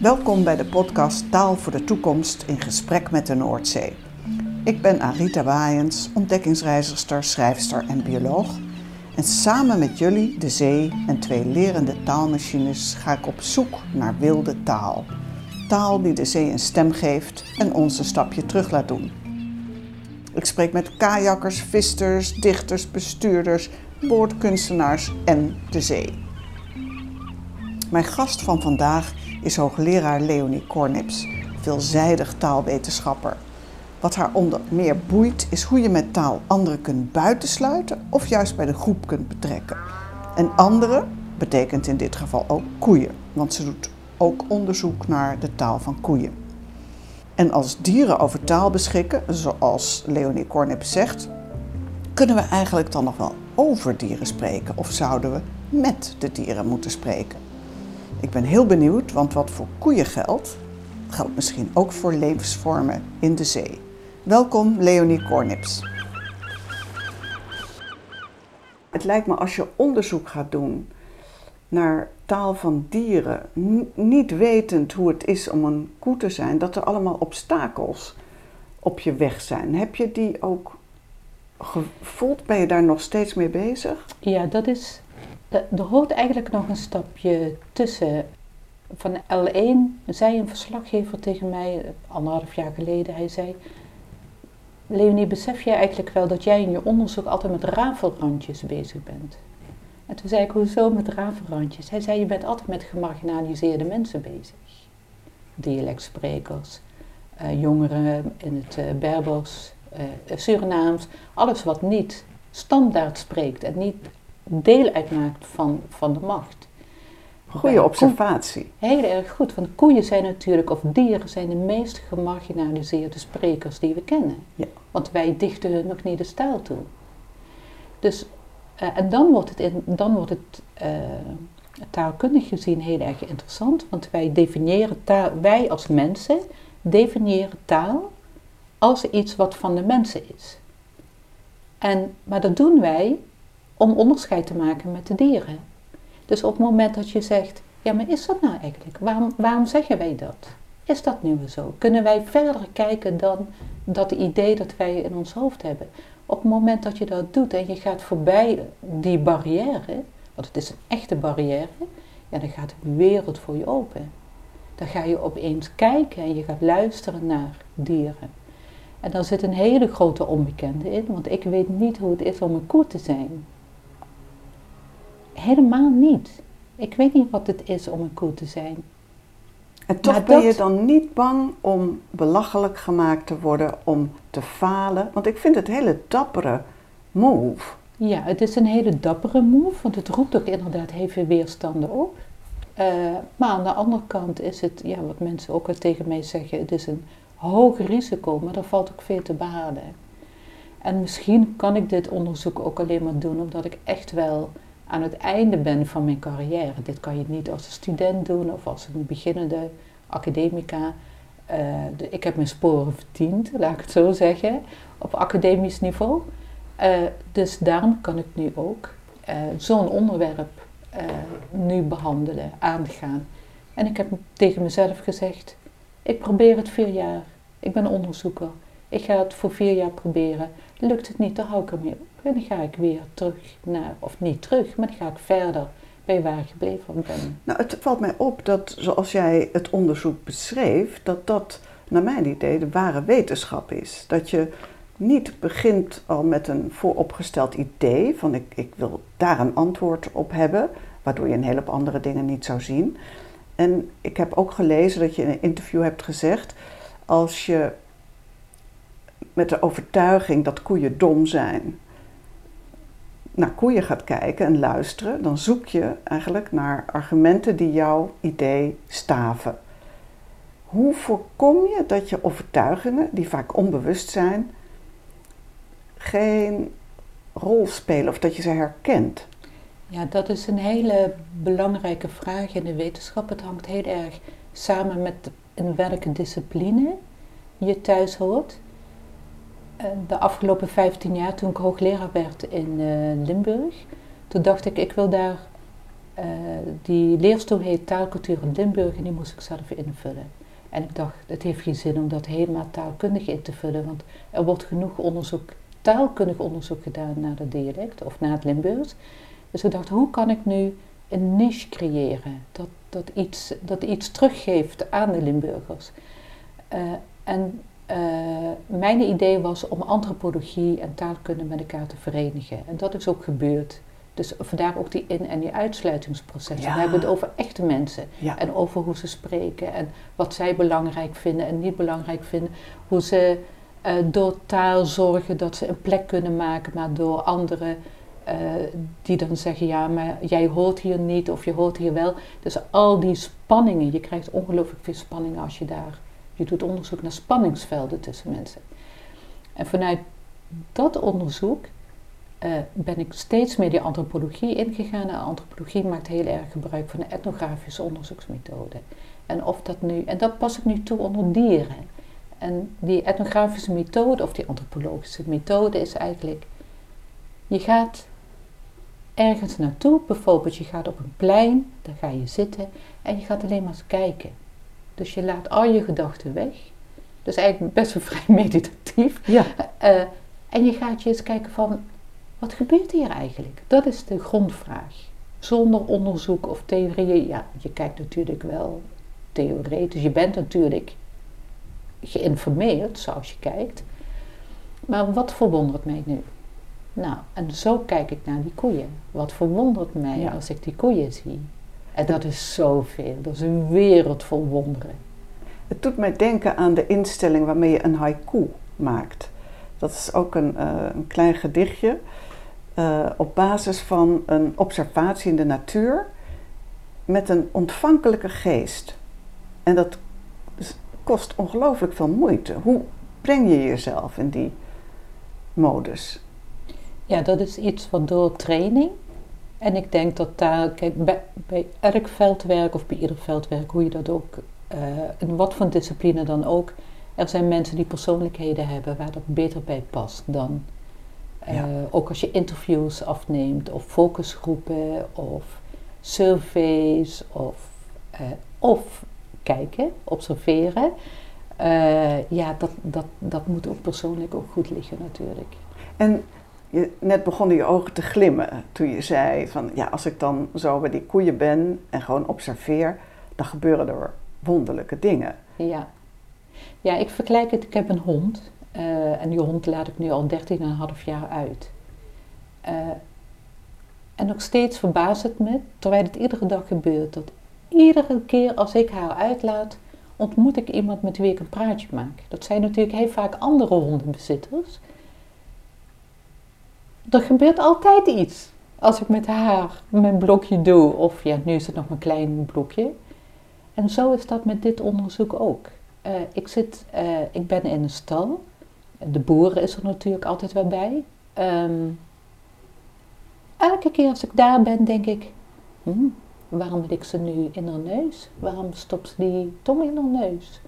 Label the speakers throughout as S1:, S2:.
S1: Welkom bij de podcast Taal voor de Toekomst in gesprek met de Noordzee. Ik ben Arita Waaiens, ontdekkingsreizigster, schrijfster en bioloog. En samen met jullie, de zee en twee lerende taalmachines ga ik op zoek naar wilde taal. Taal die de zee een stem geeft en ons een stapje terug laat doen. Ik spreek met kajakkers, vissers, dichters, bestuurders, boordkunstenaars en de zee. Mijn gast van vandaag is hoogleraar Leonie Kornips, veelzijdig taalwetenschapper. Wat haar onder meer boeit is hoe je met taal anderen kunt buitensluiten of juist bij de groep kunt betrekken. En anderen betekent in dit geval ook koeien, want ze doet ook onderzoek naar de taal van koeien. En als dieren over taal beschikken, zoals Leonie Kornips zegt, kunnen we eigenlijk dan nog wel over dieren spreken of zouden we met de dieren moeten spreken? Ik ben heel benieuwd, want wat voor koeien geldt, geldt misschien ook voor levensvormen in de zee. Welkom Leonie Kornips. Het lijkt me als je onderzoek gaat doen naar taal van dieren, niet wetend hoe het is om een koe te zijn, dat er allemaal obstakels op je weg zijn. Heb je die ook gevoeld? Ben je daar nog steeds mee bezig?
S2: Ja, dat is er hoort eigenlijk nog een stapje tussen. Van L1 zei een verslaggever tegen mij, anderhalf jaar geleden, hij zei... Leonie, besef jij eigenlijk wel dat jij in je onderzoek altijd met rafelrandjes bezig bent? En toen zei ik, hoezo met rafelrandjes? Hij zei, je bent altijd met gemarginaliseerde mensen bezig. Dialectsprekers, uh, jongeren in het uh, Berbers, Surinaams, alles wat niet standaard spreekt en niet deel uitmaakt van, van de macht.
S1: Goede observatie.
S2: Heel erg goed, want koeien zijn natuurlijk, of dieren zijn de meest gemarginaliseerde sprekers die we kennen. Ja. Want wij dichten hun nog niet de stijl toe. Dus, uh, en dan wordt het, in, dan wordt het uh, taalkundig gezien heel erg interessant, want wij definiëren taal, wij als mensen definiëren taal als iets wat van de mensen is. En, maar dat doen wij om onderscheid te maken met de dieren. Dus op het moment dat je zegt, ja, maar is dat nou eigenlijk? Waarom, waarom zeggen wij dat? Is dat nu zo? Kunnen wij verder kijken dan dat idee dat wij in ons hoofd hebben? Op het moment dat je dat doet en je gaat voorbij die barrière, want het is een echte barrière, dan gaat de wereld voor je open. Dan ga je opeens kijken en je gaat luisteren naar dieren. En daar zit een hele grote onbekende in, want ik weet niet hoe het is om een koe te zijn. Helemaal niet. Ik weet niet wat het is om een koe te zijn.
S1: En toch ben je dan niet bang om belachelijk gemaakt te worden, om te falen? Want ik vind het een hele dappere move.
S2: Ja, het is een hele dappere move, want het roept ook inderdaad veel weerstanden op. Uh, maar aan de andere kant is het, ja, wat mensen ook al tegen mij zeggen, het is een hoog risico, maar er valt ook veel te behalen. En misschien kan ik dit onderzoek ook alleen maar doen omdat ik echt wel aan het einde ben van mijn carrière. Dit kan je niet als student doen of als een beginnende academica. Uh, de, ik heb mijn sporen verdiend, laat ik het zo zeggen, op academisch niveau. Uh, dus daarom kan ik nu ook uh, zo'n onderwerp nu behandelen, aangaan. En ik heb tegen mezelf gezegd, ik probeer het vier jaar. Ik ben onderzoeker. Ik ga het voor vier jaar proberen. Lukt het niet, dan hou ik ermee op. En dan ga ik weer terug naar, of niet terug, maar dan ga ik verder bij waar ik gebleven ben.
S1: Nou, het valt mij op dat zoals jij het onderzoek beschreef, dat dat naar mijn idee de ware wetenschap is. Dat je niet begint al met een vooropgesteld idee van ik, ik wil daar een antwoord op hebben, waardoor je een heleboel andere dingen niet zou zien. En ik heb ook gelezen dat je in een interview hebt gezegd, als je met de overtuiging dat koeien dom zijn, naar koeien gaat kijken en luisteren, dan zoek je eigenlijk naar argumenten die jouw idee staven. Hoe voorkom je dat je overtuigingen, die vaak onbewust zijn, geen rol spelen of dat je ze herkent?
S2: Ja, dat is een hele belangrijke vraag in de wetenschap. Het hangt heel erg samen met in welke discipline je thuis hoort. Eh, de afgelopen 15 jaar, toen ik hoogleraar werd in uh, Limburg, Toen dacht ik, ik wil daar, uh, die leerstoel heet taalcultuur in Limburg en die moest ik zelf invullen. En ik dacht, het heeft geen zin om dat helemaal taalkundig in te vullen, want er wordt genoeg onderzoek, taalkundig onderzoek gedaan naar het dialect of naar het Limburgs. Dus ik dacht, hoe kan ik nu een niche creëren dat, dat, iets, dat iets teruggeeft aan de Limburgers? Uh, en uh, mijn idee was om antropologie en taalkunde met elkaar te verenigen. En dat is ook gebeurd. Dus vandaar ook die in- en die uitsluitingsprocessen. We hebben het over echte mensen. En over hoe ze spreken. En wat zij belangrijk vinden en niet belangrijk vinden. Hoe ze uh, door taal zorgen dat ze een plek kunnen maken. Maar door anderen die dan zeggen... Ja, maar jij hoort hier niet of je hoort hier wel. Dus al die spanningen. Je krijgt ongelooflijk veel spanningen als je daar je doet onderzoek naar spanningsvelden tussen mensen. En vanuit dat onderzoek uh, ben ik steeds meer die antropologie ingegaan. En antropologie maakt heel erg gebruik van een etnografische onderzoeksmethode. En, of dat nu, en dat pas ik nu toe onder dieren. En die etnografische methode, of die antropologische methode, is eigenlijk: je gaat ergens naartoe, bijvoorbeeld je gaat op een plein, daar ga je zitten en je gaat alleen maar eens kijken. Dus je laat al je gedachten weg. Dus eigenlijk best wel vrij meditatief.
S1: Ja.
S2: Uh, en je gaat je eens kijken van, wat gebeurt hier eigenlijk? Dat is de grondvraag. Zonder onderzoek of theorieën. Ja, je kijkt natuurlijk wel theoretisch. Je bent natuurlijk geïnformeerd zoals je kijkt. Maar wat verwondert mij nu? Nou, en zo kijk ik naar die koeien. Wat verwondert mij als ik die koeien zie? En dat is zoveel. Dat is een wereld vol wonderen.
S1: Het doet mij denken aan de instelling waarmee je een haiku maakt. Dat is ook een, uh, een klein gedichtje uh, op basis van een observatie in de natuur met een ontvankelijke geest. En dat kost ongelooflijk veel moeite. Hoe breng je jezelf in die modus?
S2: Ja, dat is iets wat door training en ik denk dat daar, kijk, bij, bij elk veldwerk of bij ieder veldwerk, hoe je dat ook, uh, in wat voor discipline dan ook, er zijn mensen die persoonlijkheden hebben waar dat beter bij past dan. Uh, Ook als je interviews afneemt, of focusgroepen, of surveys, of, uh, of kijken, observeren. ja, dat, dat, dat moet ook persoonlijk ook goed liggen natuurlijk.
S1: En je, net begonnen je ogen te glimmen toen je zei van ja, als ik dan zo bij die koeien ben en gewoon observeer, dan gebeuren er wonderlijke dingen.
S2: Ja, ja ik vergelijk het, ik heb een hond uh, en die hond laat ik nu al 13,5 jaar uit. Uh, en nog steeds verbaast het me, terwijl het iedere dag gebeurt, dat iedere keer als ik haar uitlaat, ontmoet ik iemand met wie ik een praatje maak. Dat zijn natuurlijk heel vaak andere hondenbezitters er gebeurt altijd iets. Als ik met haar mijn blokje doe, of ja, nu is het nog een klein blokje. En zo is dat met dit onderzoek ook. Uh, ik, zit, uh, ik ben in een stal. De boeren is er natuurlijk altijd wel bij. Um, elke keer als ik daar ben, denk ik: hmm, waarom wil ik ze nu in haar neus? Waarom stopt ze die tong in haar neus?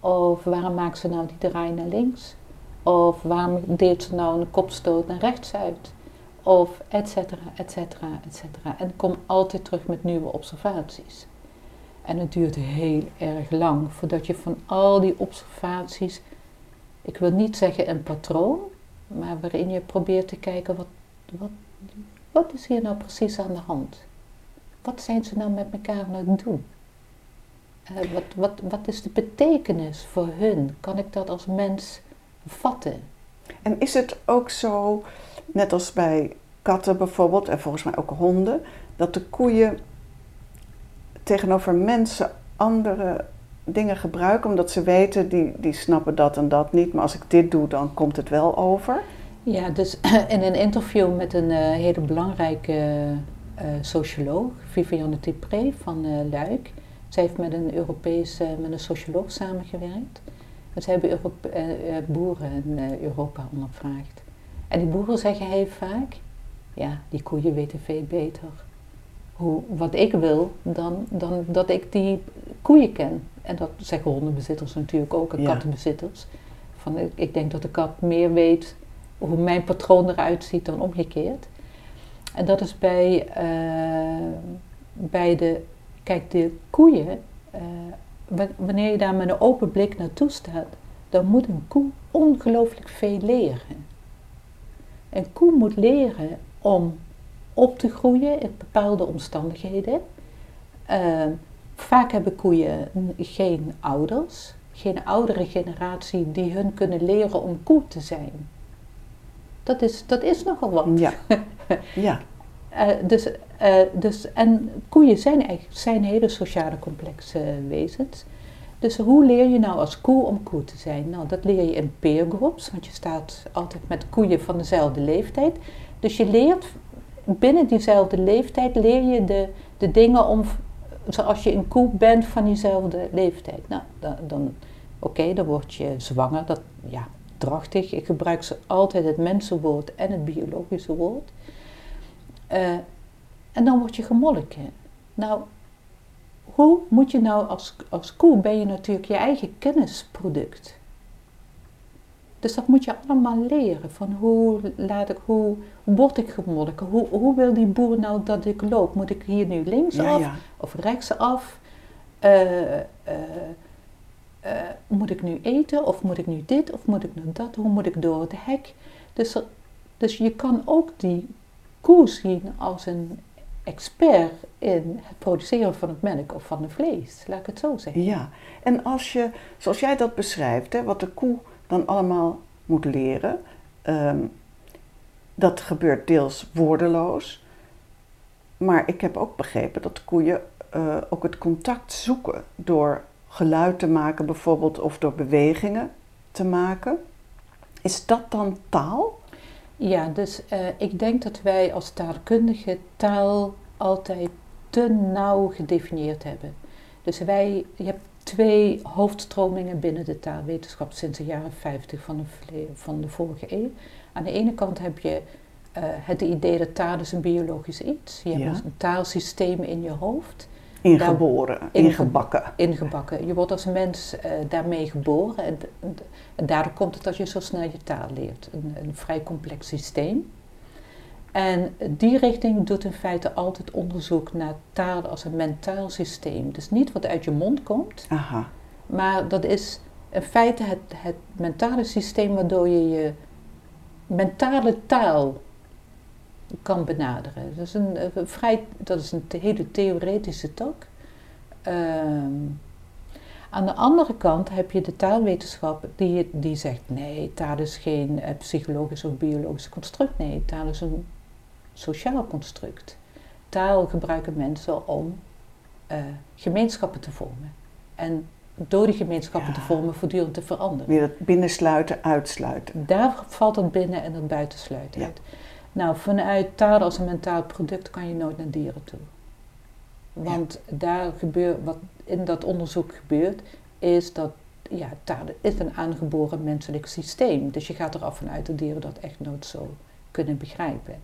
S2: Of waarom maakt ze nou die draai naar links? Of waarom deelt ze nou een kopstoot naar rechts uit? Of et cetera, et cetera, et cetera. En kom altijd terug met nieuwe observaties. En het duurt heel erg lang voordat je van al die observaties, ik wil niet zeggen een patroon, maar waarin je probeert te kijken wat, wat, wat is hier nou precies aan de hand? Wat zijn ze nou met elkaar aan het doen? Uh, wat, wat, wat is de betekenis voor hun? Kan ik dat als mens vatten.
S1: En is het ook zo, net als bij katten bijvoorbeeld, en volgens mij ook honden, dat de koeien tegenover mensen andere dingen gebruiken, omdat ze weten, die, die snappen dat en dat niet, maar als ik dit doe, dan komt het wel over?
S2: Ja, dus in een interview met een uh, hele belangrijke uh, socioloog, Viviane Tipré van uh, Luik. Zij heeft met een Europese, met een socioloog samengewerkt. Ze hebben Europe, uh, boeren in uh, Europa ondervraagd. En die boeren zeggen heel vaak, ja, die koeien weten veel beter hoe, wat ik wil dan, dan dat ik die koeien ken. En dat zeggen hondenbezitters natuurlijk ook en kattenbezitters. Van, ik, ik denk dat de kat meer weet hoe mijn patroon eruit ziet dan omgekeerd. En dat is bij, uh, bij de, kijk, de koeien, uh, wanneer je daar met een open blik naartoe staat, dan moet een koe ongelooflijk veel leren. Een koe moet leren om op te groeien in bepaalde omstandigheden. Uh, vaak hebben koeien geen ouders, geen oudere generatie die hun kunnen leren om koe te zijn. Dat is, dat is nogal wat.
S1: Ja. ja.
S2: Uh, dus, uh, dus, en koeien zijn, eigenlijk, zijn hele sociale complexe wezens. Dus hoe leer je nou als koe om koe te zijn? Nou, dat leer je in peergroups, want je staat altijd met koeien van dezelfde leeftijd. Dus je leert binnen diezelfde leeftijd leer je de, de dingen om, zoals je een koe bent van diezelfde leeftijd. Nou, dan, dan oké, dan word je zwanger. Dat, ja, drachtig. Ik gebruik ze altijd het mensenwoord en het biologische woord. Uh, en dan word je gemolken. Nou, hoe moet je nou als, als koe, ben je natuurlijk je eigen kennisproduct. Dus dat moet je allemaal leren. Van hoe, laat ik, hoe word ik gemolken? Hoe, hoe wil die boer nou dat ik loop? Moet ik hier nu linksaf ja, of rechtsaf? Uh, uh, uh, moet ik nu eten of moet ik nu dit of moet ik nu dat? Hoe moet ik door het hek? Dus, dus je kan ook die koe zien als een expert in het produceren van het melk of van het vlees, laat ik het zo zeggen.
S1: Ja, en als je, zoals jij dat beschrijft, hè, wat de koe dan allemaal moet leren, um, dat gebeurt deels woordeloos, maar ik heb ook begrepen dat koeien uh, ook het contact zoeken door geluid te maken bijvoorbeeld of door bewegingen te maken. Is dat dan taal?
S2: Ja, dus uh, ik denk dat wij als taalkundige taal altijd te nauw gedefinieerd hebben. Dus wij, je hebt twee hoofdstromingen binnen de taalwetenschap sinds de jaren 50 van de, van de vorige eeuw. Aan de ene kant heb je uh, het idee dat taal is een biologisch iets. Je hebt een taalsysteem in je hoofd.
S1: Ingeboren, Daar, ingebakken.
S2: Ingebakken. Je wordt als mens uh, daarmee geboren en, en, daardoor komt het dat je zo snel je taal leert. Een, een vrij complex systeem. En die richting doet in feite altijd onderzoek naar taal als een mentaal systeem. Dus niet wat uit je mond komt,
S1: Aha.
S2: maar dat is in feite het, het mentale systeem waardoor je je mentale taal kan benaderen. Dat is een, vrij, dat is een hele theoretische tak. Ehm, aan de andere kant heb je de taalwetenschap die, die zegt: nee, taal is geen uh, psychologisch of biologisch construct. Nee, taal is een sociaal construct. Taal gebruiken mensen om uh, gemeenschappen te vormen. En door die gemeenschappen te vormen voortdurend te veranderen.
S1: Weer het binnensluiten, uitsluiten.
S2: Daar valt het binnen en het buitensluiten ja. Nou, vanuit taal als een mentaal product kan je nooit naar dieren toe. Want daar gebeurt, wat in dat onderzoek gebeurt, is dat ja, taal is een aangeboren menselijk systeem. Dus je gaat eraf vanuit dat dieren dat echt nooit zo kunnen begrijpen.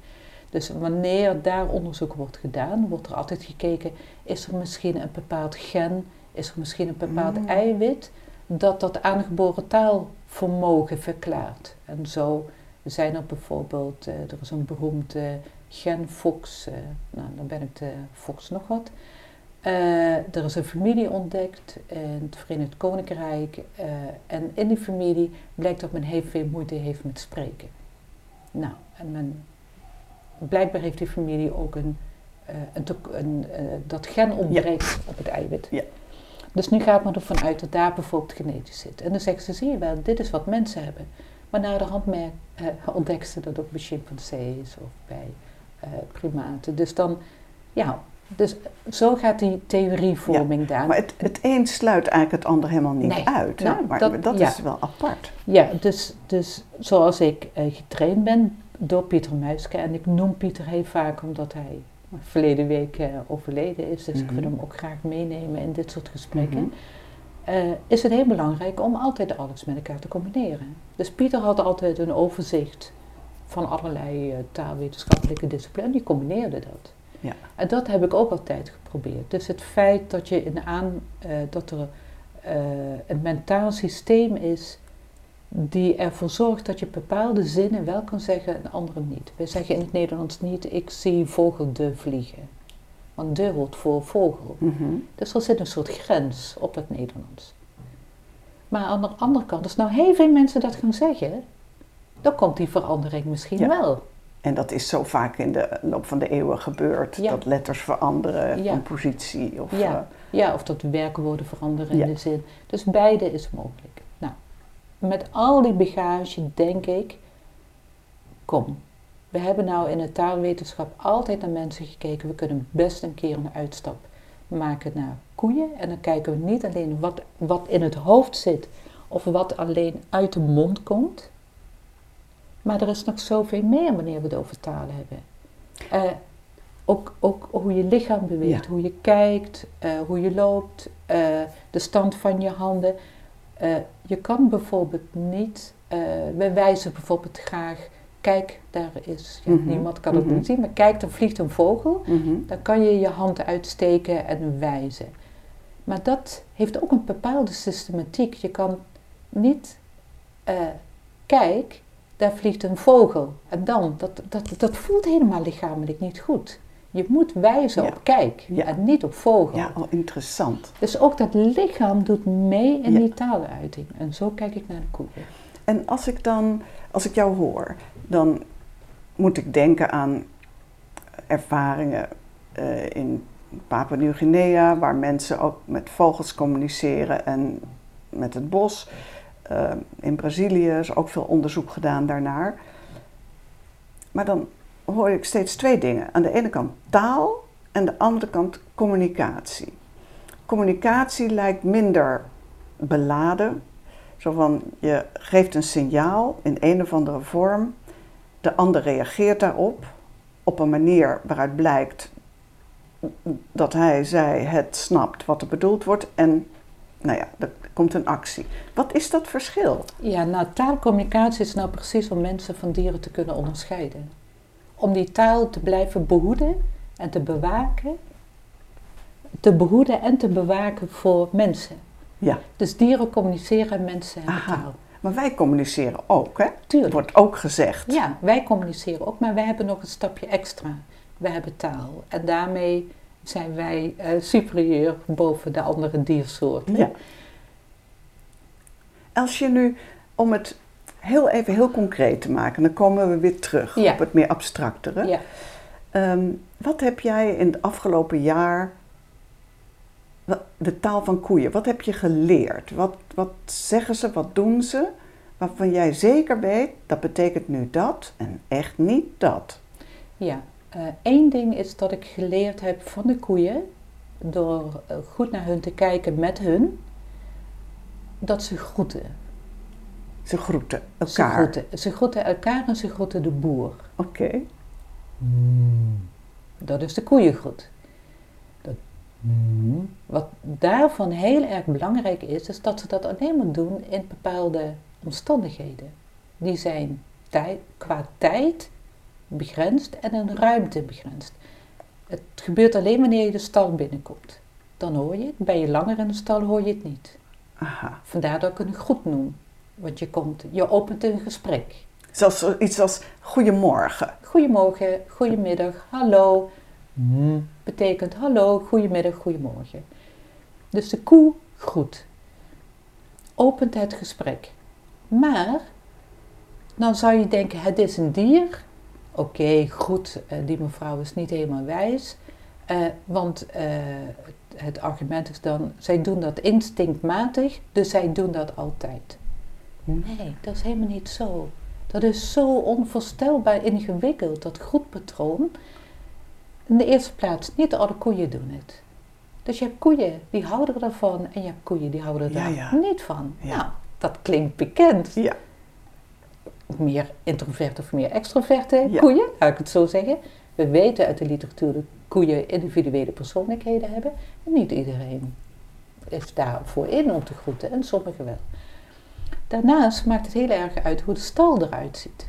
S2: Dus wanneer daar onderzoek wordt gedaan, wordt er altijd gekeken, is er misschien een bepaald gen, is er misschien een bepaald mm. eiwit dat dat aangeboren taalvermogen verklaart. En zo zijn er bijvoorbeeld, uh, er is een beroemde gen Fox, uh, nou dan ben ik de Fox nog wat. Uh, er is een familie ontdekt in het Verenigd Koninkrijk en in die familie blijkt dat men heel veel moeite heeft met spreken. Nou, en men blijkbaar heeft die familie ook een, uh, een, een dat gen ontbreekt op het eiwit.
S1: Ja.
S2: Dus nu gaat men ervan uit dat daar bijvoorbeeld genetisch zit. En dan zeggen ze, zie je wel, dit is wat mensen hebben. Maar na de hand merk, uh, ontdekt ze dat ook bij chimpansees of bij primaten. Dus dan, ja, dus zo gaat die theorievorming ja, daar.
S1: Maar het, het een sluit eigenlijk het ander helemaal niet uit. Nou, maar dat, dat is wel apart.
S2: Ja, dus, dus zoals ik getraind ben, door Pieter Muiske. En ik noem Pieter heel vaak omdat hij verleden week uh, overleden is. Dus ik wil mhm. hem ook graag meenemen in dit soort gesprekken. Mm is het heel belangrijk om altijd alles met elkaar te combineren. Dus Pieter had altijd een overzicht van allerlei uh, taalwetenschappelijke disciplines. Die combineerde dat.
S1: Ja.
S2: En dat heb ik ook altijd geprobeerd. Dus het feit dat, je in aan, dat er een mentaal systeem is die ervoor zorgt dat je bepaalde zinnen wel kan zeggen en andere niet. We zeggen in het Nederlands niet, ik zie vogelde vliegen. Want de hoort voor vogel.
S1: Mhm.
S2: Dus er zit een soort grens op het Nederlands. Maar aan de andere kant, als nou heel veel mensen dat gaan zeggen, dan komt die verandering misschien
S1: Ja.
S2: wel.
S1: En dat is zo vaak in de loop van de eeuwen gebeurd.
S2: Ja.
S1: Dat letters veranderen
S2: Ja.
S1: van positie. Of,
S2: Ja.
S1: eh,
S2: Ja, of dat werkwoorden veranderen in de zin. Dus beide is mogelijk. Nou, met al die bagage denk ik, kom. We hebben nou in de taalwetenschap altijd naar mensen gekeken. We kunnen best een keer een uitstap maken naar koeien. En dan kijken we niet alleen wat, wat in het hoofd zit of wat alleen uit de mond komt. Maar er is nog zoveel meer wanneer we het over talen hebben. Eh, ook, ook hoe je lichaam beweegt,
S1: Ja.
S2: hoe je kijkt, eh, hoe je loopt, eh, de stand van je handen. Je kan bijvoorbeeld niet, we wijzen bijvoorbeeld graag, kijk, daar is, ja,
S1: Mhm,
S2: niemand kan het
S1: mhm.
S2: niet zien, maar kijk, er vliegt een vogel.
S1: mhm.
S2: Dan kan je je hand uitsteken en wijzen. Maar dat heeft ook een bepaalde systematiek. Je kan niet, eh, kijk, daar vliegt een vogel. En dan, dat, dat, dat voelt helemaal lichamelijk niet goed. Je moet wijzen
S1: Ja.
S2: op kijk
S1: Ja.
S2: en niet op vogel.
S1: Ja, oh, interessant.
S2: Dus ook dat lichaam doet mee in
S1: Ja.
S2: die taaluiting. En zo kijk ik naar de koeien.
S1: En als ik dan, als ik jou hoor, dan moet ik denken aan ervaringen eh, in Papua Nieuw-Guinea, waar mensen ook met vogels communiceren en met het bos. Eh, in Brazilië is ook veel onderzoek gedaan daarnaar. Maar dan hoor ik steeds twee dingen. Aan de ene kant taal en aan de andere kant communicatie. Communicatie lijkt minder beladen. Zo van, je geeft een signaal in een of andere vorm. De ander reageert daarop op een manier waaruit blijkt dat hij, zij het snapt wat er bedoeld wordt. En nou ja, er komt een actie. Wat is dat verschil?
S2: Ja, nou, taalcommunicatie is nou precies om mensen van dieren te kunnen onderscheiden. Om die taal te blijven behoeden en te bewaken. Te behoeden en te bewaken voor mensen.
S1: Ja,
S2: Dus dieren communiceren en mensen hebben taal.
S1: Maar wij communiceren ook, hè?
S2: Tuurlijk.
S1: Wordt ook gezegd.
S2: Ja, wij communiceren ook, maar wij hebben nog een stapje extra. Wij hebben taal. En daarmee zijn wij eh, superieur boven de andere diersoorten.
S1: Ja. Als je nu, om het heel even heel concreet te maken, dan komen we weer terug
S2: Ja.
S1: op het meer abstractere.
S2: Ja.
S1: Ehm, wat heb jij in het afgelopen jaar, de taal van koeien, wat heb je geleerd? Wat, wat zeggen ze, wat doen ze, waarvan jij zeker weet, dat betekent nu dat en echt niet dat?
S2: Ja, één ding is dat ik geleerd heb van de koeien, door eh, goed naar hun te kijken met hun, dat ze groeten.
S1: Ze groeten
S2: Ze
S1: elkaar.
S2: groeten, ze groeten elkaar en ze groeten de boer.
S1: Oké,
S2: Dat is de koeiengroet. Dat, wat daarvan heel erg belangrijk is, is dat ze dat alleen maar doen in bepaalde omstandigheden. Die zijn tij- qua tijd begrensd en in ruimte begrensd. Het gebeurt alleen wanneer je de stal binnenkomt. Dan hoor je het. Ben je langer in de stal, hoor je het niet.
S1: aha.
S2: Vandaar dat ik het een groet noem. Want je komt, je opent een gesprek.
S1: Zelfs iets als goedemorgen.
S2: Goedemorgen, goedemiddag, hallo. Betekent hallo, goedemiddag, goedemorgen. Dus de koe groet. Opent het gesprek. Maar, dan zou je denken, het is een dier. Oké, goed, eh, die mevrouw is niet helemaal wijs. Eh, want eh, het, het argument is dan, zij doen dat instinctmatig, dus zij doen dat altijd. Nee, dat is helemaal niet zo. Dat is zo onvoorstelbaar ingewikkeld, dat groetpatroon. In de eerste plaats, niet alle koeien doen het. Dus je hebt koeien die houden ervan en je hebt koeien die houden er
S1: Ja, ja.
S2: niet van.
S1: Ja.
S2: Nou, dat klinkt bekend.
S1: Ja,
S2: Meer introverte of meer extroverte koeien, laat ik het zo zeggen. We weten uit de literatuur dat koeien individuele persoonlijkheden hebben. En niet iedereen is daarvoor in om te groeten en sommigen wel. Daarnaast maakt het heel erg uit hoe de stal eruit ziet.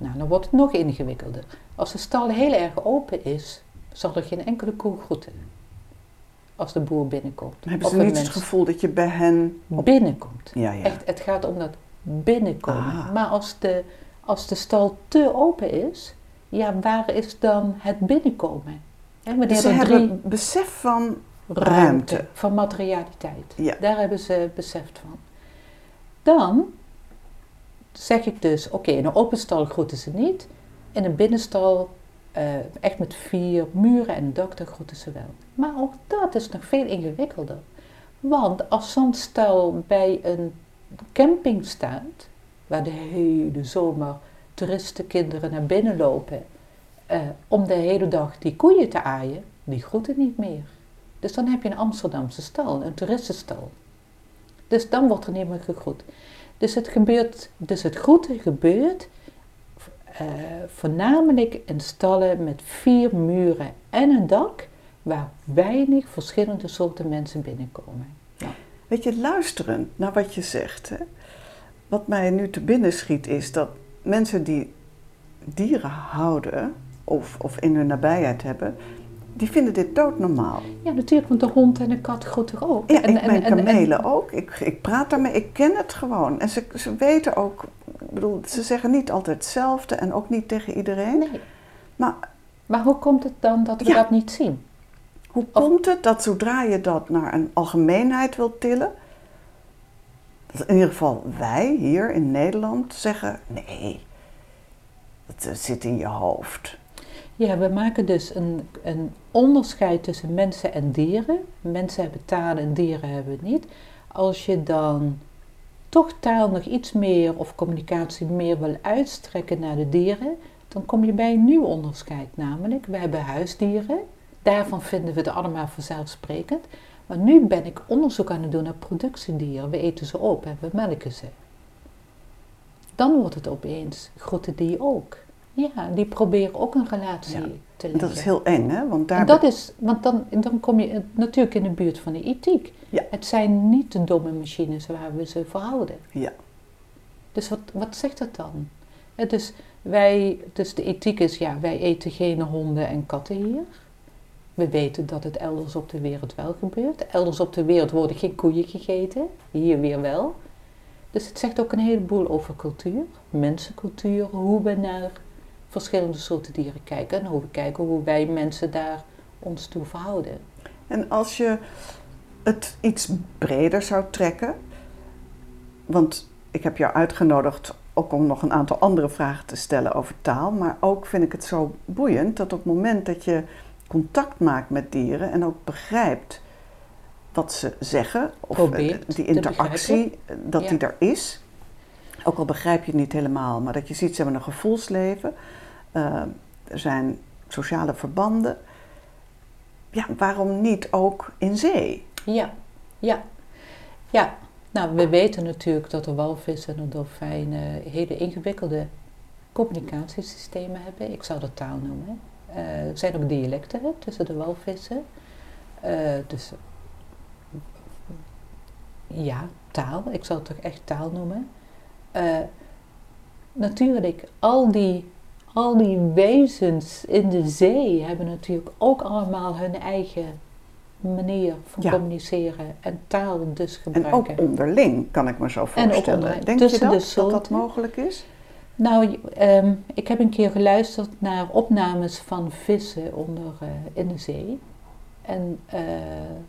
S2: Nou, dan wordt het nog ingewikkelder. Als de stal heel erg open is, zal er geen enkele koe groeten. Als de boer binnenkomt.
S1: hebben ze
S2: een
S1: niet het gevoel dat je bij hen... op-
S2: binnenkomt.
S1: Ja, ja.
S2: Echt, het gaat om dat binnenkomen.
S1: Ah.
S2: Maar als de, als de stal te open is, ja, waar is dan het binnenkomen? Hè, maar
S1: Dus ze
S2: hebben
S1: besef van
S2: ruimte,
S1: ruimte.
S2: van materialiteit.
S1: Ja.
S2: Daar hebben ze beseft van. Dan zeg ik dus, oké, in een open stal groeten ze niet. In een binnenstal, eh, echt met vier muren en een dak, daar groeten ze wel. Maar ook dat is nog veel ingewikkelder. Want als zo'n stal bij een camping staat, waar de hele zomer toeristenkinderen naar binnen lopen, eh, om de hele dag die koeien te aaien, die groeten niet meer. Dus dan heb je een Amsterdamse stal, een toeristenstal. Dus dan wordt er niet meer gegroet. Dus het, gebeurt, dus het groeten gebeurt eh, voornamelijk in stallen met vier muren en een dak, waar weinig verschillende soorten mensen binnenkomen.
S1: Weet je, luisterend naar wat je zegt, hè, wat mij nu te binnen schiet is dat mensen die dieren houden of, of in hun nabijheid hebben, die vinden dit doodnormaal.
S2: ja, natuurlijk, want de hond en de kat groeten ook.
S1: Ja,
S2: En-
S1: ik
S2: en-
S1: kamelen ook. Ik, ik praat daarmee, ik ken het gewoon. En ze, ze weten ook, ik bedoel, ze zeggen niet altijd hetzelfde en ook niet tegen iedereen.
S2: Nee.
S1: Maar
S2: Maar hoe komt het dan dat we
S1: Ja.
S2: dat niet zien?
S1: hoe komt het dat zodra je dat naar een algemeenheid wilt tillen, dat in ieder geval wij hier in Nederland zeggen: nee, het eh, zit in je hoofd.
S2: Ja, we maken dus een, een onderscheid tussen mensen en dieren. Mensen hebben taal en dieren hebben het niet. Als je dan toch taal nog iets meer of communicatie meer wil uitstrekken naar de dieren, dan kom je bij een nieuw onderscheid. Namelijk, we hebben huisdieren. Daarvan vinden we het allemaal vanzelfsprekend. Maar nu ben ik onderzoek aan het doen naar productiedieren. We eten ze op en we melken ze. Dan wordt het opeens, groeten die ook. Ja, die proberen ook een relatie
S1: Ja.
S2: te
S1: En
S2: leggen.
S1: dat is heel eng, hè? Want daar
S2: En dat is, want dan, dan kom je natuurlijk in de buurt van de ethiek.
S1: Ja.
S2: Het zijn niet de domme machines waar we ze voor houden.
S1: Ja.
S2: Dus wat, wat zegt dat dan? Dus, wij, dus de ethiek is, ja, wij eten geen honden en katten hier. We weten dat het elders op de wereld wel gebeurt. Elders op de wereld worden geen koeien gegeten, hier weer wel. Dus het zegt ook een heleboel over cultuur, mensencultuur, hoe we naar verschillende soorten dieren kijken en hoe we kijken hoe wij mensen daar ons toe verhouden.
S1: En als je het iets breder zou trekken, want ik heb jou uitgenodigd ook om nog een aantal andere vragen te stellen over taal, maar ook vind ik het zo boeiend dat op het moment dat je contact maakt met dieren en ook begrijpt wat ze zeggen, of
S2: Probeert
S1: die
S2: te
S1: interactie, eh, dat
S2: Ja.
S1: die er is, ook al begrijp je het niet helemaal, maar dat je ziet ze hebben een gevoelsleven, eh, er zijn sociale verbanden. Ja, waarom niet ook in zee?
S2: Ja, ja, ja. Nou, we weten natuurlijk dat de walvissen en de dolfijnen hele ingewikkelde communicatiesystemen hebben. Ik zou dat taal noemen. Eh, er zijn ook dialecten hè, tussen de walvissen. Eh, dus ja, taal. Ik zou het toch echt taal noemen. Eh, natuurlijk, al die, al die wezens in de zee hebben natuurlijk ook allemaal hun eigen manier van
S1: Ja.
S2: communiceren en taal dus
S1: En
S2: gebruiken.
S1: ook onderling, kan ik me zo voorstellen. Denk je
S2: tussen
S1: dat,
S2: de
S1: dat dat mogelijk is?
S2: Nou, ehm, ik heb een keer geluisterd naar opnames van vissen onder, eh, in de zee. En eh,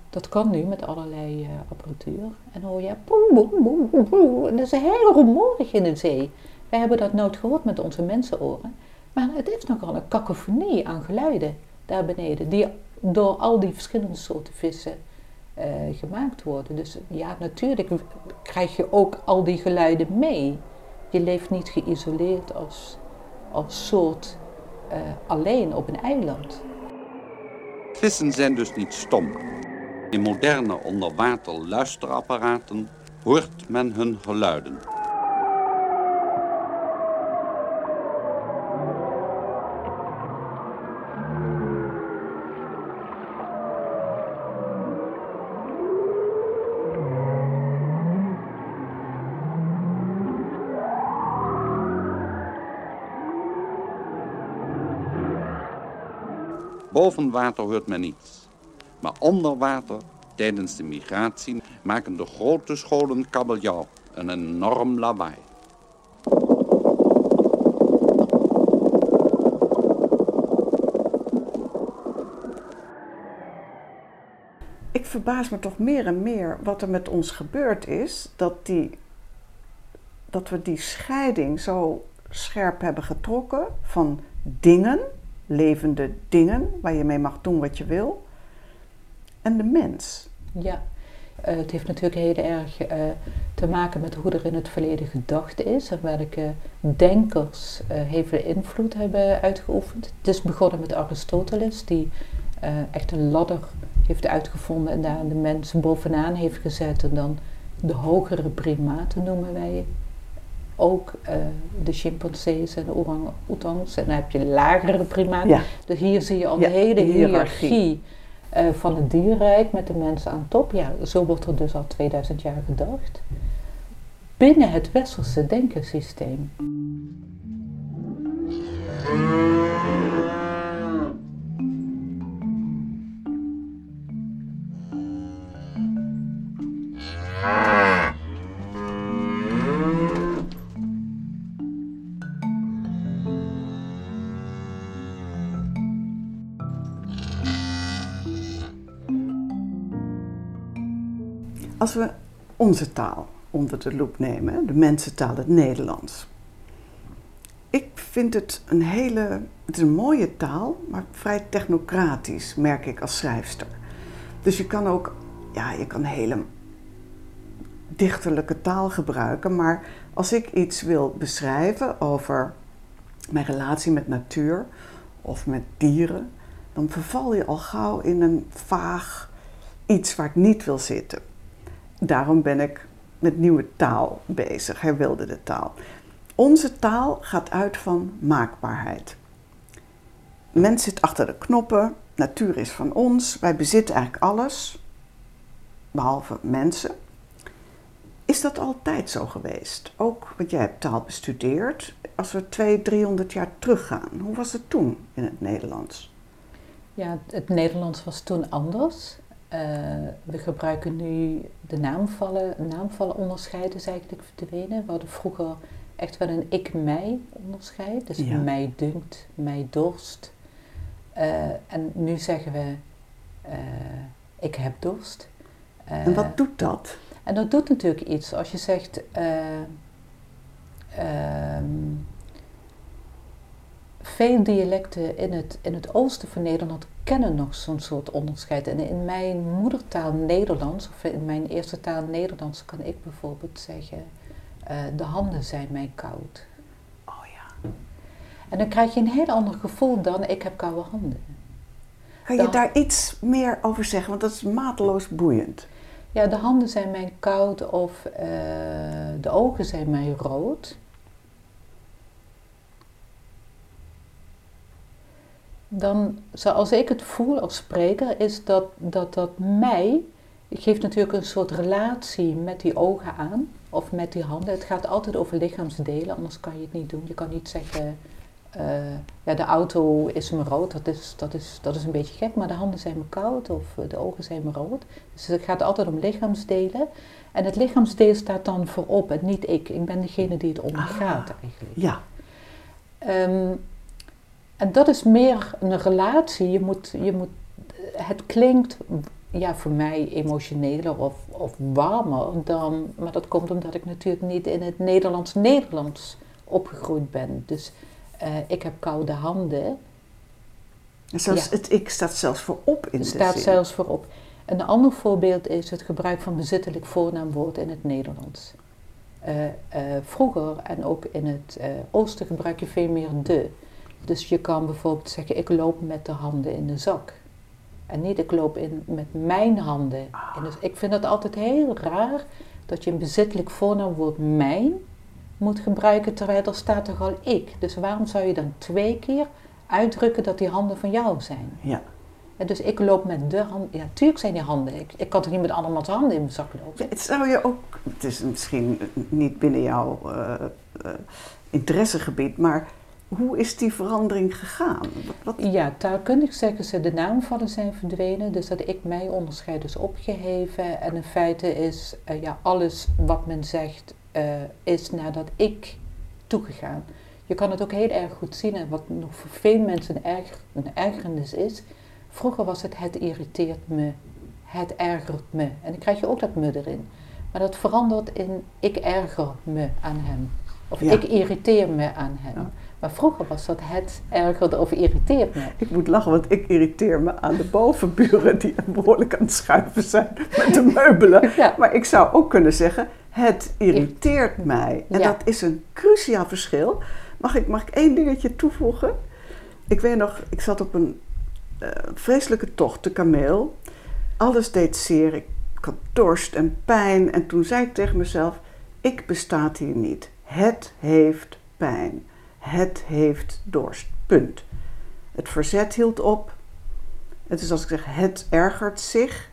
S2: dat kan nu met allerlei eh, apparatuur. En hoor je poe, poe, poe. En dat is heel rumoerig in de zee. Wij hebben dat nooit gehoord met onze mensenoren. Maar het is nogal een kakofonie aan geluiden daar beneden. Die door al die verschillende soorten vissen eh, gemaakt worden. Dus ja, natuurlijk krijg je ook al die geluiden mee. Je leeft niet geïsoleerd als, als soort alleen op een eiland.
S3: Vissen zijn dus niet stom. In moderne onderwater luisterapparaten hoort men hun geluiden. Boven water hoort men niets. Maar onder water, tijdens de migratie, maken de grote scholen kabeljauw een enorm lawaai.
S1: Ik verbaas me toch meer en meer wat er met ons gebeurd is, dat, die, dat we die scheiding zo scherp hebben getrokken van dingen, levende dingen, waar je mee mag doen wat je wil, en de mens.
S2: Ja, uh, het heeft natuurlijk heel erg uh, te maken met hoe er in het verleden gedacht is en welke denkers uh, heel veel invloed hebben uitgeoefend. Het is begonnen met Aristoteles, die echt een ladder heeft uitgevonden en daar de mens bovenaan heeft gezet en dan de hogere primaten noemen wij ook de chimpansees en de orang-oetangs. En dan heb je lagere primaten. Ja. Dus hier zie je al de hele hiërarchie uh, van het dierrijk met de mensen aan top. Ja, zo wordt er dus al 2000 jaar gedacht. Binnen het westerse denkensysteem.
S1: Als we onze taal onder de loep nemen, de mensentaal, het Nederlands. Ik vind het een hele, het is een mooie taal, maar vrij technocratisch, merk ik als schrijfster. Dus je kan ook, ja, je kan hele dichterlijke taal gebruiken, maar als ik iets wil beschrijven over mijn relatie met natuur of met dieren, dan verval je al gauw in een vaag iets waar ik niet wil zitten daarom ben ik met nieuwe taal bezig, herwilderde taal. Onze taal gaat uit van maakbaarheid. Mens zit achter de knoppen, natuur is van ons, wij bezitten eigenlijk alles, behalve mensen. Is dat altijd zo geweest? Ook, want jij hebt taal bestudeerd. Als we 200, 300 jaar teruggaan, hoe was het toen in het Nederlands?
S2: Ja, het Nederlands was toen anders. Uh, we gebruiken nu de naamvallen. Naamvallen onderscheid is eigenlijk verdwenen. We hadden vroeger echt wel een ik-mij onderscheid. Dus mij dunkt, mij dorst. Uh, en nu zeggen we uh, ik heb dorst.
S1: en wat doet dat?
S2: En dat doet natuurlijk iets. Als je zegt ehm, veel dialecten in het, in het oosten van Nederland kennen nog zo'n soort onderscheid. En in mijn moedertaal Nederlands, of in mijn eerste taal Nederlands, kan ik bijvoorbeeld zeggen: uh, De handen zijn mij koud.
S1: Oh ja.
S2: En dan krijg je een heel ander gevoel dan: Ik heb koude handen.
S1: Kan je daar iets meer over zeggen? Want dat is mateloos boeiend.
S2: Ja, de handen zijn mij koud of uh, de ogen zijn mij rood. Dan, zoals ik het voel als spreker, is dat dat, dat mij, geeft natuurlijk een soort relatie met die ogen aan, of met die handen. Het gaat altijd over lichaamsdelen, anders kan je het niet doen. Je kan niet zeggen, uh, ja, de auto is me rood, dat is, dat, is, dat is een beetje gek, maar de handen zijn me koud of eh, de ogen zijn me rood. Dus het gaat altijd om lichaamsdelen. En het lichaamsdeel staat dan voorop en niet ik. Ik ben degene die het ondergaat ah, eigenlijk.
S1: Ja.
S2: Um, en dat is meer een relatie. Je moet, je moet, het klinkt ja, voor mij emotioneler of, of warmer dan. Maar dat komt omdat ik natuurlijk niet in het Nederlands-Nederlands opgegroeid ben. Dus uh, ik heb koude handen.
S1: zelfs het ik staat zelfs voorop in
S2: het de staat zelfs voorop. Een ander voorbeeld is het gebruik van bezittelijk voornaamwoord in het Nederlands. Uh, uh, vroeger en ook in het oosten gebruik je veel meer de. Dus je kan bijvoorbeeld zeggen, ik loop met de handen in de zak. En niet, ik loop in, met mijn handen. En dus ik vind het altijd heel raar dat je een bezittelijk voornaamwoord mijn moet gebruiken, terwijl er staat toch al ik. Dus waarom zou je dan twee keer uitdrukken dat die handen van jou zijn?
S1: Ja.
S2: En dus ik loop met de handen. Ja, tuurlijk zijn die handen. Ik, ik kan toch niet met andermans handen in mijn zak lopen?
S1: het zou je ook, het is misschien niet binnen jouw uh, uh, interessegebied, maar hoe is die verandering gegaan?
S2: Wat, wat? Ja, taalkundig zeggen ze de naamvallen zijn verdwenen, dus dat ik mij onderscheid is opgeheven. En in feite is uh, ja, alles wat men zegt uh, is naar dat ik toegegaan. Je kan het ook heel erg goed zien en wat nog voor veel mensen een, erg, een ergernis is. Vroeger was het het irriteert me, het ergert me. En dan krijg je ook dat me erin. Maar dat verandert in ik erger me aan hem. Of ik irriteer me aan hem. Maar vroeger was dat het ergerde of irriteert me.
S1: Ik moet lachen, want ik irriteer me aan de bovenburen die behoorlijk aan het schuiven zijn met de meubelen. Maar ik zou ook kunnen zeggen, het irriteert mij. En dat is een cruciaal verschil. Mag ik, mag ik één dingetje toevoegen? Ik weet nog, ik zat op een uh, vreselijke tocht, de kameel. Alles deed zeer. Ik had dorst en pijn. En toen zei ik tegen mezelf: Ik bestaat hier niet. Het heeft pijn. Het heeft dorst. Punt. Het verzet hield op. Het is als ik zeg: Het ergert zich.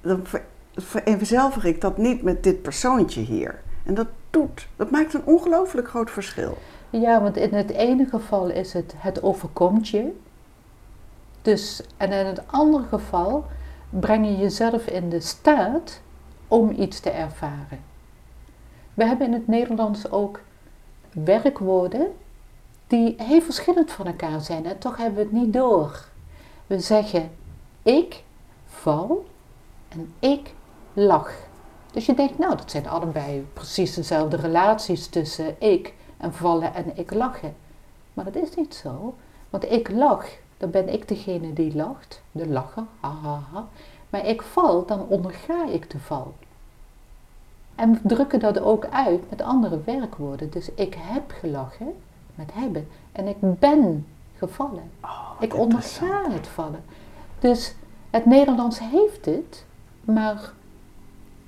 S1: Dan vereenzelvig ik dat niet met dit persoontje hier. En dat doet, dat maakt een ongelooflijk groot verschil.
S2: Ja, want in het ene geval is het het overkomt je. Dus, en in het andere geval breng je jezelf in de staat om iets te ervaren. We hebben in het Nederlands ook werkwoorden die heel verschillend van elkaar zijn en toch hebben we het niet door. We zeggen ik val en ik lach. Dus je denkt, nou, dat zijn allebei precies dezelfde relaties tussen ik en vallen en ik lachen. Maar dat is niet zo, want ik lach, dan ben ik degene die lacht, de lacher, hahaha. Maar ik val, dan onderga ik de val. En we drukken dat ook uit met andere werkwoorden. Dus ik heb gelachen, met hebben, en ik ben gevallen.
S1: Oh,
S2: ik onderga het vallen. Dus het Nederlands heeft het, maar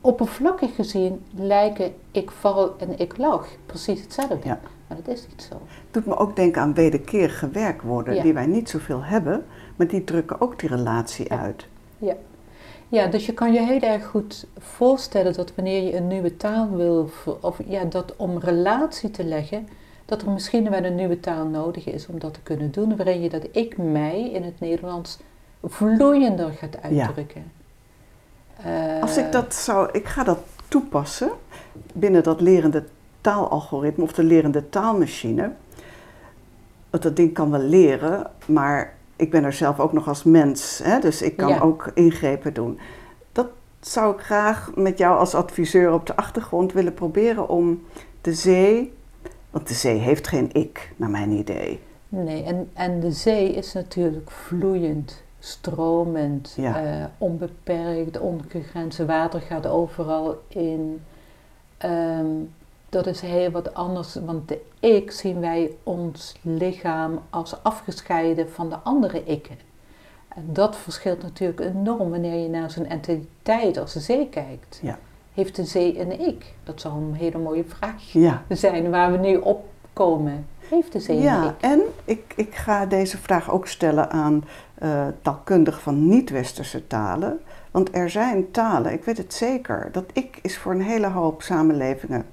S2: oppervlakkig gezien lijken ik val en ik lach precies hetzelfde. Ja. Maar dat is niet zo. Het
S1: doet me ook denken aan wederkerige werkwoorden die wij niet zoveel hebben, maar die drukken ook die relatie uit.
S2: Ja. Ja, dus je kan je heel erg goed voorstellen dat wanneer je een nieuwe taal wil, of ja, dat om relatie te leggen, dat er misschien wel een nieuwe taal nodig is om dat te kunnen doen, waarin je dat ik mij in het Nederlands vloeiender gaat uitdrukken. Ja.
S1: Als ik dat zou, ik ga dat toepassen binnen dat lerende taalalgoritme of de lerende taalmachine. Want dat ding kan wel leren, maar ik ben er zelf ook nog als mens, hè, dus ik kan ook ingrepen doen. Dat zou ik graag met jou als adviseur op de achtergrond willen proberen om de zee, want de zee heeft geen ik, naar mijn idee.
S2: Nee, en, en de zee is natuurlijk vloeiend stromend, ja. uh, onbeperkt, ongegrensd. Water gaat overal in. Ehm, dat is heel wat anders, want de ik zien wij ons lichaam als afgescheiden van de andere ikken. En dat verschilt natuurlijk enorm wanneer je naar zo'n entiteit als de zee kijkt. Ja. Heeft de zee een ik? Dat zou een hele mooie vraag zijn waar we nu op komen. Heeft de zee
S1: ja,
S2: een ik?
S1: en ik, ik ga deze vraag ook stellen aan uh, taalkundig van niet-westerse talen. Want er zijn talen, ik weet het zeker, dat ik is voor een hele hoop samenlevingen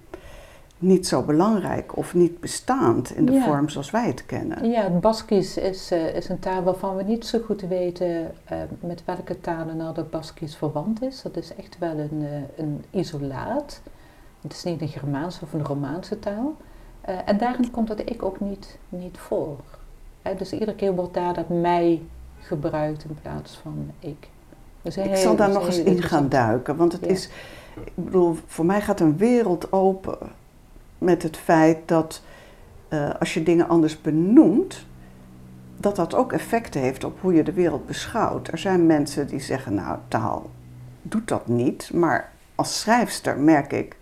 S1: niet zo belangrijk of niet bestaand in de vorm zoals wij het kennen.
S2: Ja, het Baskisch is, uh, is een taal waarvan we niet zo goed weten uh, met welke talen nou dat Baskisch verwant is. Dat is echt wel een, uh, een isolaat. Het is niet een Germaanse of een Romaanse taal. en daarin komt dat ik ook niet, niet voor. dus iedere keer wordt daar dat mij gebruikt in plaats van ik.
S1: Dus ik zal daar nog eens in gaan duiken, want het is, ik bedoel, voor mij gaat een wereld open met het feit dat uh, als je dingen anders benoemt, dat dat ook effecten heeft op hoe je de wereld beschouwt. Er zijn mensen die zeggen, nou, taal doet dat niet, maar als schrijfster merk ik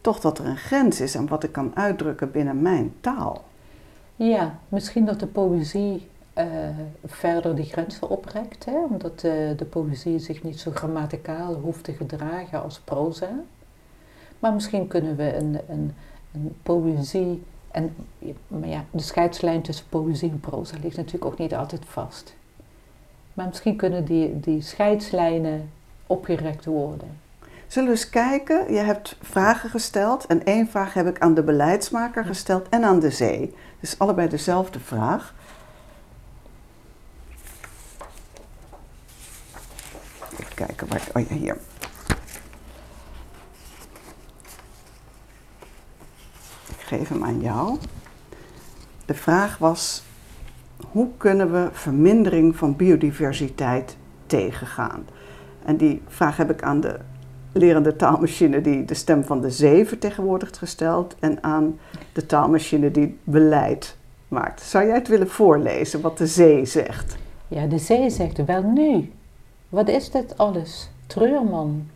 S1: toch dat er een grens is aan wat ik kan uitdrukken binnen mijn taal.
S2: Ja, misschien dat de poëzie uh, verder die grenzen oprekt. Hè? Omdat uh, de poëzie zich niet zo grammaticaal hoeft te gedragen als proza. Maar misschien kunnen we een, een, een poëzie. En, ja, de scheidslijn tussen poëzie en proza ligt natuurlijk ook niet altijd vast. Maar misschien kunnen die, die scheidslijnen opgerekt worden.
S1: Zullen we eens kijken? Je hebt vragen gesteld en één vraag heb ik aan de beleidsmaker gesteld en aan de zee. Dus allebei dezelfde vraag. kijken waar. Oh ja, hier. Geef hem aan jou. De vraag was: hoe kunnen we vermindering van biodiversiteit tegengaan? En die vraag heb ik aan de lerende taalmachine die de stem van de zee vertegenwoordigt gesteld en aan de taalmachine die beleid maakt. Zou jij het willen voorlezen wat de zee zegt?
S2: Ja, de zee zegt wel nu. Wat is dit alles? Treurman.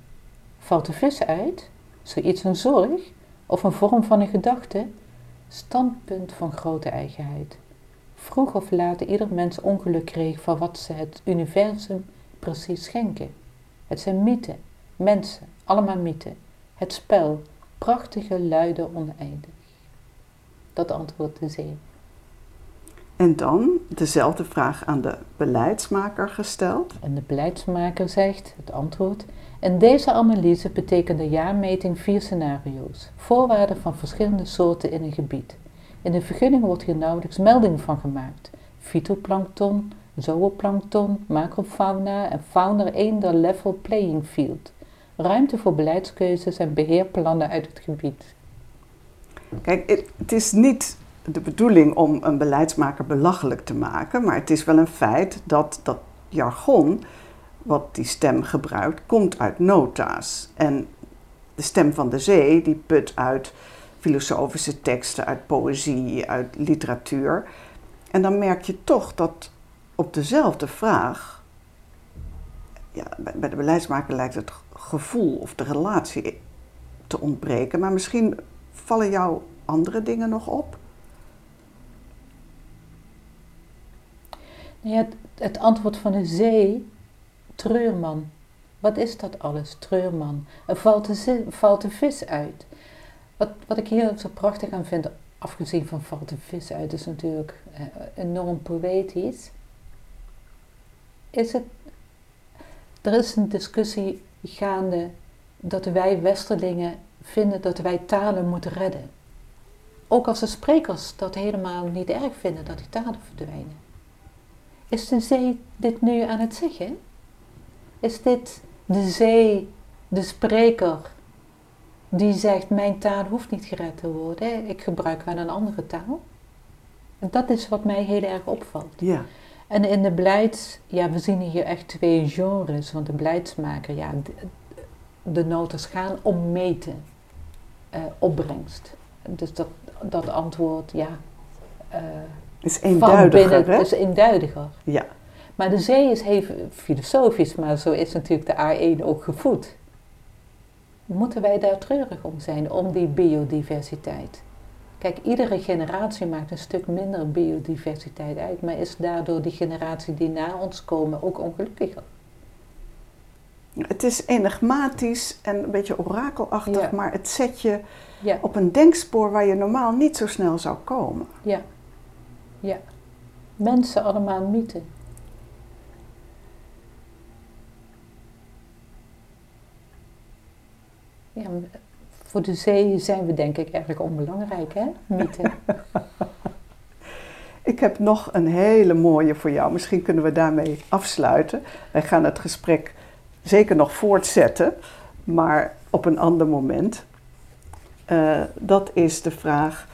S2: Valt de vis uit? Zoiets een zorg? Of een vorm van een gedachte? Standpunt van grote eigenheid. Vroeg of laat ieder mens ongeluk kreeg van wat ze het universum precies schenken. Het zijn mythen, mensen, allemaal mythen. Het spel, prachtige luiden oneindig. Dat antwoordt de zee.
S1: En dan dezelfde vraag aan de beleidsmaker gesteld.
S2: En de beleidsmaker zegt, het antwoord, in deze analyse betekent de jaarmeting vier scenario's, voorwaarden van verschillende soorten in een gebied. In de vergunning wordt hier nauwelijks melding van gemaakt. Fytoplankton, zooplankton, macrofauna en fauna eender level playing field. Ruimte voor beleidskeuzes en beheerplannen uit het gebied.
S1: Kijk, het is niet de bedoeling om een beleidsmaker belachelijk te maken, maar het is wel een feit dat dat jargon wat die stem gebruikt, komt uit nota's. En de stem van de zee, die put uit filosofische teksten, uit poëzie, uit literatuur. En dan merk je toch dat op dezelfde vraag, ja, bij de beleidsmaker lijkt het gevoel of de relatie te ontbreken, maar misschien vallen jou andere dingen nog op?
S2: Het, het antwoord van de zee, treurman. Wat is dat alles, treurman? Er valt de, valt vis uit. Wat, wat ik hier zo prachtig aan vind, afgezien van valt de vis uit, is natuurlijk eh, enorm poëtisch. Is het, er is een discussie gaande dat wij Westerlingen vinden dat wij talen moeten redden. Ook als de sprekers dat helemaal niet erg vinden dat die talen verdwijnen. Is de zee dit nu aan het zeggen? Is dit de zee, de spreker, die zegt: Mijn taal hoeft niet gered te worden, ik gebruik wel een andere taal? En dat is wat mij heel erg opvalt.
S1: Ja.
S2: En in de beleids, ja, we zien hier echt twee genres, want de beleidsmaker, ja, de, de noters gaan om meten, uh, opbrengst. Dus dat, dat antwoord, ja. Uh,
S1: is eenduidiger, binnen,
S2: is eenduidiger.
S1: Ja.
S2: Maar de zee is even filosofisch, maar zo is natuurlijk de A1 ook gevoed. Moeten wij daar treurig om zijn, om die biodiversiteit? Kijk, iedere generatie maakt een stuk minder biodiversiteit uit, maar is daardoor die generatie die na ons komen ook ongelukkiger?
S1: Het is enigmatisch en een beetje orakelachtig, maar het zet je op een denkspoor waar je normaal niet zo snel zou komen.
S2: Ja, ja. Mensen allemaal mythen. Ja, voor de zee zijn we denk ik eigenlijk onbelangrijk, hè? Mythen.
S1: ik heb nog een hele mooie voor jou. Misschien kunnen we daarmee afsluiten. Wij gaan het gesprek zeker nog voortzetten, maar op een ander moment. Uh, dat is de vraag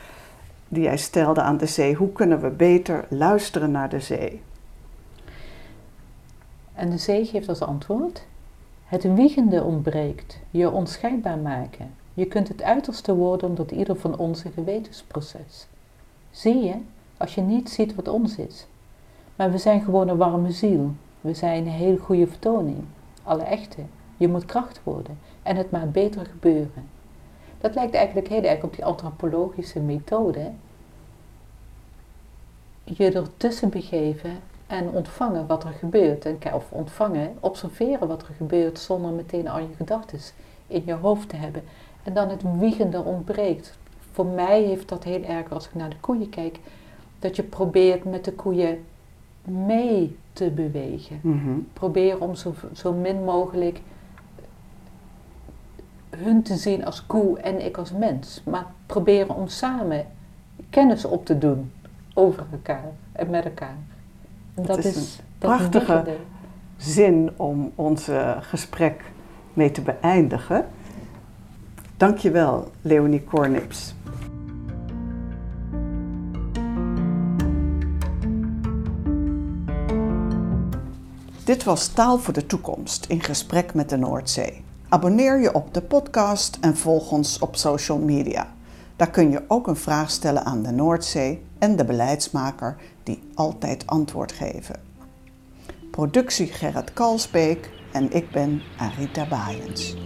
S1: die jij stelde aan de zee. Hoe kunnen we beter luisteren naar de zee?
S2: En de zee geeft als antwoord: Het wiegende ontbreekt, je onscheidbaar maken. Je kunt het uiterste worden tot ieder van onze gewetensproces. Zie je, als je niet ziet wat ons is. Maar we zijn gewoon een warme ziel. We zijn een heel goede vertoning. Alle echte. Je moet kracht worden en het maar beter gebeuren. Dat lijkt eigenlijk heel erg op die antropologische methode. Je ertussen begeven en ontvangen wat er gebeurt. En, of ontvangen, observeren wat er gebeurt zonder meteen al je gedachten in je hoofd te hebben. En dan het wiegende ontbreekt. Voor mij heeft dat heel erg, als ik naar de koeien kijk, dat je probeert met de koeien mee te bewegen.
S1: Mm
S2: Probeer om zo, zo min mogelijk hun te zien als koe en ik als mens. Maar proberen om samen kennis op te doen over elkaar en met elkaar.
S1: En dat, is, een prachtige zin om ons eh, gesprek mee te beëindigen. Dankjewel, Leonie Kornips. Dit was Taal voor de Toekomst in gesprek met de Noordzee. Abonneer je op de podcast en volg ons op social media. Daar kun je ook een vraag stellen aan de Noordzee en de beleidsmaker die altijd antwoord geven. Productie Gerrit Kalsbeek en ik ben Arita Baaiens.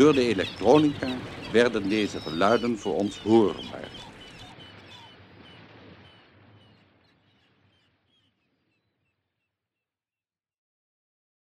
S3: Door de elektronica werden deze geluiden voor ons hoorbaar.